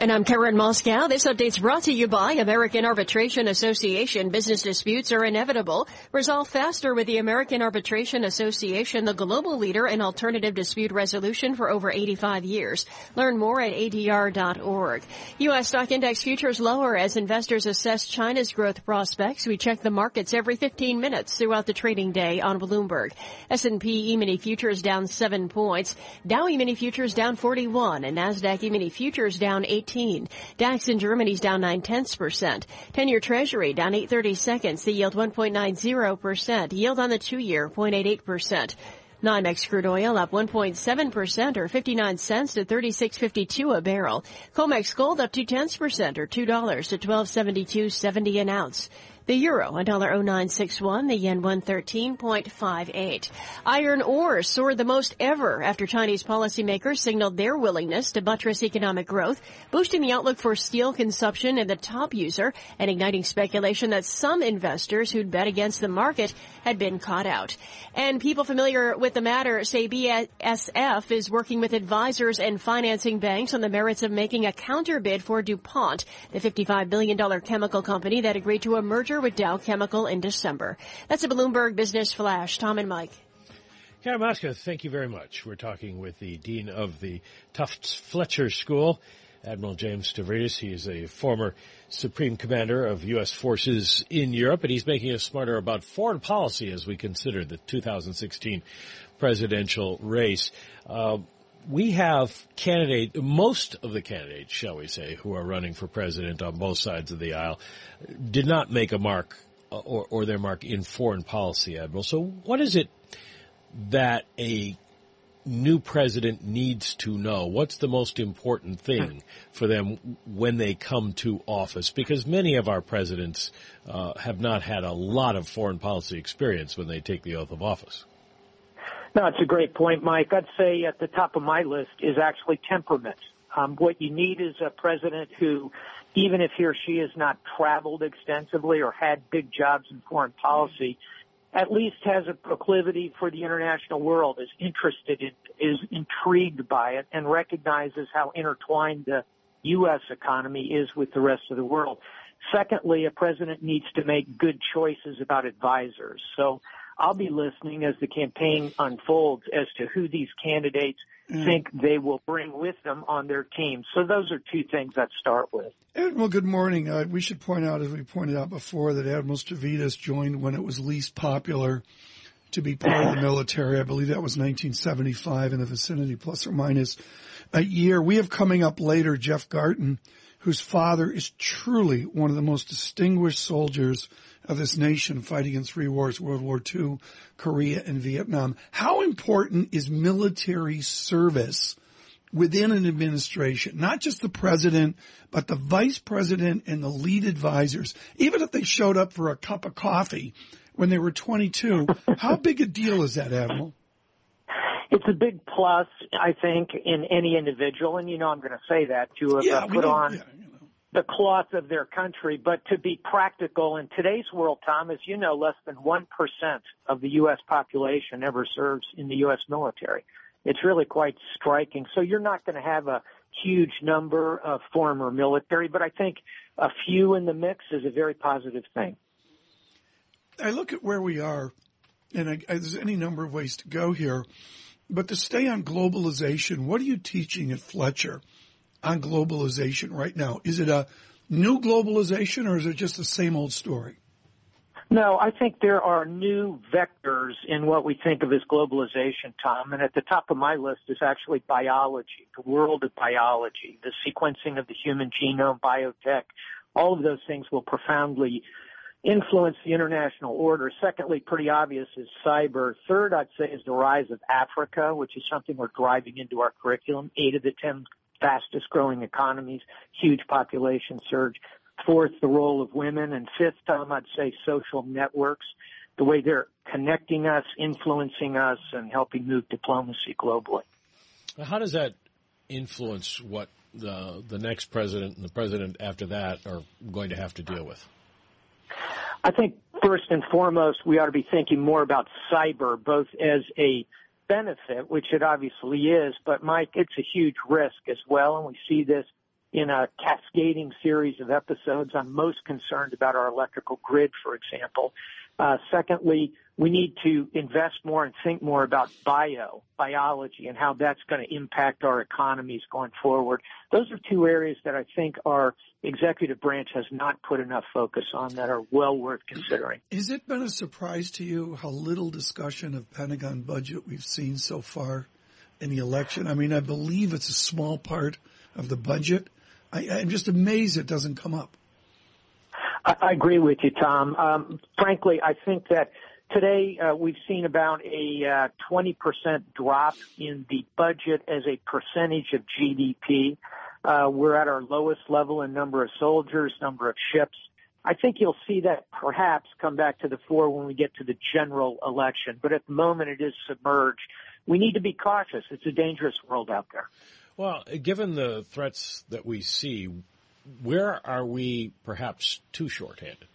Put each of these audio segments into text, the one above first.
And I'm Karen Moskow. This update's brought to you by American Arbitration Association. Business disputes are inevitable. Resolve faster with the American Arbitration Association, the global leader in alternative dispute resolution for over 85 years. Learn more at adr.org. U.S. stock index futures lower as investors assess China's growth prospects. We check the markets every 15 minutes throughout the trading day on Bloomberg. S&P E-mini futures down 7 points. Dow E-mini futures down 41 and NASDAQ E-mini futures down 8 18. DAX in Germany's down 9 tenths percent. 10 year treasury down 830 seconds. The yield 1.90%. Yield on the two year 0.88%. NYMEX crude oil up 1.7% or 59 cents to 36.52 a barrel. COMEX gold up 2 tenths percent or $2 to 12.72.70 an ounce. The euro, $1.0961, the yen 113.58. Iron ore soared the most ever after Chinese policymakers signaled their willingness to buttress economic growth, boosting the outlook for steel consumption in the top user and igniting speculation that some investors who'd bet against the market had been caught out. And people familiar with the matter say BASF is working with advisors and financing banks on the merits of making a counter bid for DuPont, the $55 billion chemical company that agreed to a merger with Dow Chemical in December. That's a Bloomberg Business Flash. Tom and Mike. Karen Moskow, thank you very much. We're talking with the Dean of the Tufts Fletcher School, Admiral James Stavridis. He is a former Supreme Commander of U.S. forces in Europe, and he's making us smarter about foreign policy as we consider the 2016 presidential race. Uh, we have candidate, most of the candidates, shall we say, who are running for president on both sides of the aisle, did not make a mark uh, or, or their mark in foreign policy, Admiral. So, what is it that a new president needs to know? What's the most important thing for them when they come to office? Because many of our presidents uh, have not had a lot of foreign policy experience when they take the oath of office. No, it's a great point, Mike. I'd say at the top of my list is actually temperament. Um, what you need is a president who, even if he or she has not traveled extensively or had big jobs in foreign policy, at least has a proclivity for the international world, is interested in, is intrigued by it, and recognizes how intertwined the U.S. economy is with the rest of the world. Secondly, a president needs to make good choices about advisors. So I'll be listening as the campaign unfolds as to who these candidates mm. think they will bring with them on their team. So those are two things I'd start with. Admiral, good morning. Uh, we should point out, as we pointed out before, that Admiral Stavridis joined when it was least popular to be part of the military. I believe that was 1975 in the vicinity, plus or minus a year. We have coming up later Jeff Garten, whose father is truly one of the most distinguished soldiers of this nation fighting in three wars, World War II, Korea, and Vietnam. How important is military service within an administration? Not just the president, but the vice president and the lead advisors. Even if they showed up for a cup of coffee when they were 22, how big a deal is that, Admiral? It's a big plus, I think, in any individual, and you know I'm going to say that to have yeah, put on yeah, the cloth of their country, but to be practical in today's world, Tom, as you know, less than 1% of the U.S. population ever serves in the U.S. military. It's really quite striking. So you're not going to have a huge number of former military, but I think a few in the mix is a very positive thing. I look at where we are, and I, there's any number of ways to go here, but to stay on globalization, what are you teaching at Fletcher? On globalization right now? Is it a new globalization or is it just the same old story? No, I think there are new vectors in what we think of as globalization, Tom. And at the top of my list is actually biology, the world of biology, the sequencing of the human genome, biotech. All of those things will profoundly influence the international order. Secondly, pretty obvious is cyber. Third, I'd say is the rise of Africa, which is something we're driving into our curriculum. Eight of the ten fastest growing economies, huge population surge. Fourth, the role of women. And fifth, Tom, I'd say social networks, the way they're connecting us, influencing us, and helping move diplomacy globally. How does that influence what the the next president and the president after that are going to have to deal with? I think first and foremost, we ought to be thinking more about cyber, both as a benefit, which it obviously is, but Mike, it's a huge risk as well, and we see this in a cascading series of episodes. I'm most concerned about our electrical grid, for example. Uh, secondly, we need to invest more and think more about bio, biology, and how that's going to impact our economies going forward. Those are two areas that I think our executive branch has not put enough focus on that are well worth considering. Has it been a surprise to you how little discussion of Pentagon budget we've seen so far in the election? I mean, I believe it's a small part of the budget. I, am just amazed it doesn't come up. I, agree with you, Tom. Um, frankly, I think that today uh, we've seen about a uh, 20% drop in the budget as a percentage of GDP. Uh, we're at our lowest level in number of soldiers, number of ships. I think you'll see that perhaps come back to the fore when we get to the general election. But at the moment, it is submerged. We need to be cautious. It's a dangerous world out there. Well, given the threats that we see, where are we perhaps too short-handed?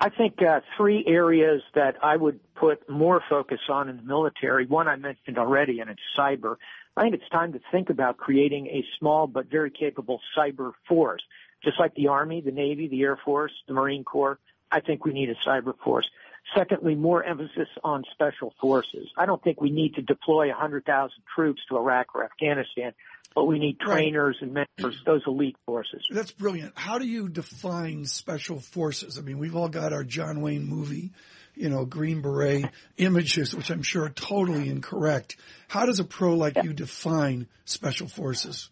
I think uh, three areas that I would put more focus on in the military. One I mentioned already, and it's cyber. I think it's time to think about creating a small but very capable cyber force, just like the Army, the Navy, the Air Force, the Marine Corps. I think we need a cyber force. Secondly, more emphasis on special forces. I don't think we need to deploy 100,000 troops to Iraq or Afghanistan, but we need trainers right. and mentors, those elite forces. That's brilliant. How do you define special forces? I mean, we've all got our John Wayne movie, you know, Green Beret images, which I'm sure are totally incorrect. How does a pro like yeah. you define special forces?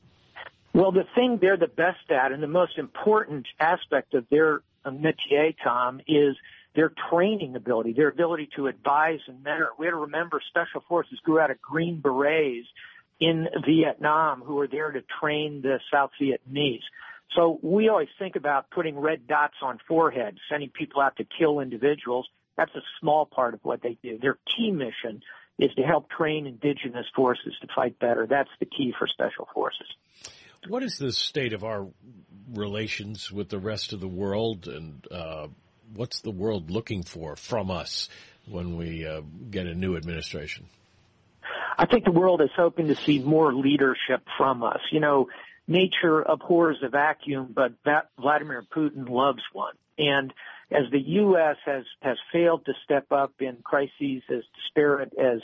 Well, the thing they're the best at and the most important aspect of their métier, Tom, is their training ability, their ability to advise and mentor. We have to remember special forces grew out of Green Berets in Vietnam who were there to train the South Vietnamese. So we always think about putting red dots on foreheads, sending people out to kill individuals. That's a small part of what they do. Their key mission is to help train indigenous forces to fight better. That's the key for special forces. What is the state of our relations with the rest of the world and uh, what's the world looking for from us when we uh, get a new administration? I think the world is hoping to see more leadership from us. You know, nature abhors a vacuum, but Vladimir Putin loves one. And as the U.S. has, has failed to step up in crises as disparate as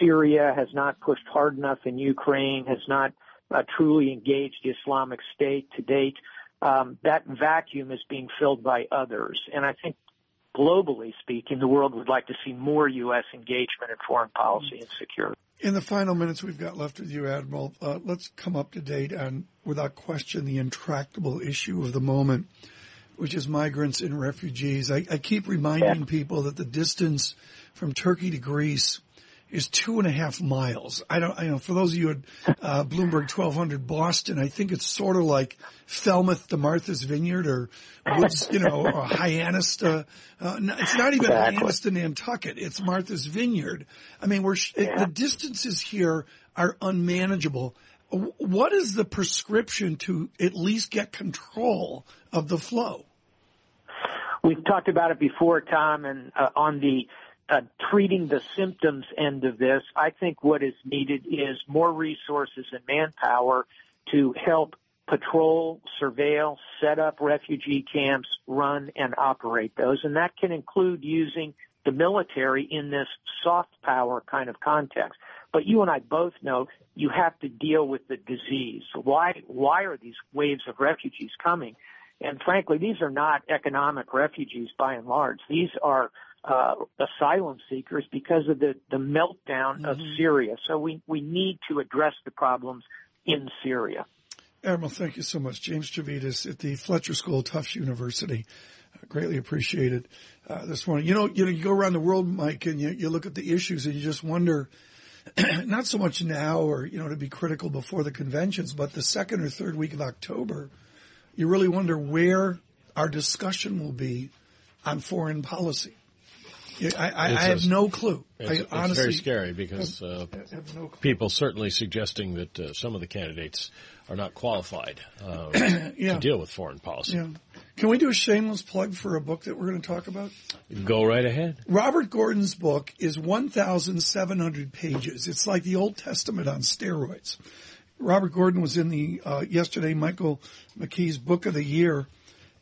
Syria, has not pushed hard enough in Ukraine, has not uh, truly engaged the Islamic State to date, um, that vacuum is being filled by others. And I think globally speaking, the world would like to see more U.S. engagement in foreign policy and security. In the final minutes we've got left with you, Admiral, uh, let's come up to date on, without question, the intractable issue of the moment, which is migrants and refugees. I, I keep reminding yeah. people that the distance from Turkey to Greece is two and a half miles. I don't, I know for those of you at uh, Bloomberg 1200 Boston, I think it's sort of like Falmouth to Martha's Vineyard or Woods, you know, or Hyannis to, uh, it's not even exactly. Hyannis to Nantucket. It's Martha's Vineyard. I mean, we're, yeah. the distances here are unmanageable. What is the prescription to at least get control of the flow? We've talked about it before, Tom, and uh, on the uh, treating the symptoms end of this, I think what is needed is more resources and manpower to help patrol, surveil, set up refugee camps, run and operate those. And that can include using the military in this soft power kind of context. But you and I both know you have to deal with the disease. Why, why are these waves of refugees coming? And frankly, these are not economic refugees by and large. These are uh, asylum seekers because of the, the meltdown mm-hmm. of Syria. So we, we need to address the problems in Syria. Admiral, thank you so much. James Stavridis at the Fletcher School, of Tufts University. Uh, greatly appreciated uh, this morning. You know, you know, you go around the world, Mike, and you, you look at the issues and you just wonder, not so much now or, you know, to be critical before the conventions, but the second or third week of October, you really wonder where our discussion will be on foreign policy. I, I, I have no clue. It's, I, honestly, very scary because uh, no people certainly suggesting that uh, some of the candidates are not qualified uh, yeah. to deal with foreign policy. Yeah. Can we do a shameless plug for a book that we're going to talk about? Go right ahead. Robert Gordon's book is 1,700 pages. It's like the Old Testament on steroids. Robert Gordon was in the uh, yesterday Michael McKee's Book of the Year,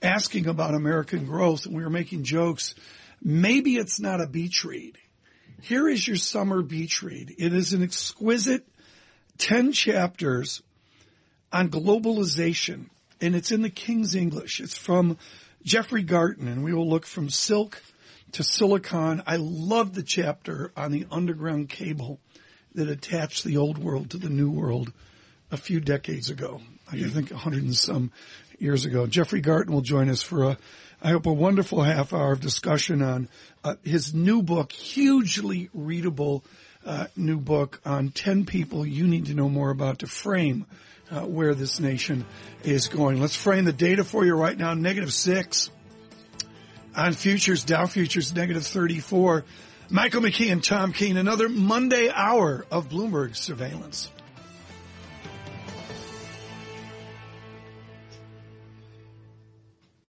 asking about American growth, and we were making jokes. Maybe it's not a beach read. Here is your summer beach read. It is an exquisite 10 chapters on globalization, and it's in the King's English. It's from Jeffrey Garten, and we will look from silk to silicon. I love the chapter on the underground cable that attached the old world to the new world a few decades ago. I think a hundred and some years ago. Jeffrey Garten will join us for a, I hope, a wonderful half hour of discussion on uh, his new book, hugely readable uh, new book on 10 people you need to know more about to frame uh, where this nation is going. Let's frame the data for you right now. Negative six on futures, Dow futures negative 34. Michael McKee and Tom Keene, another Monday hour of Bloomberg surveillance.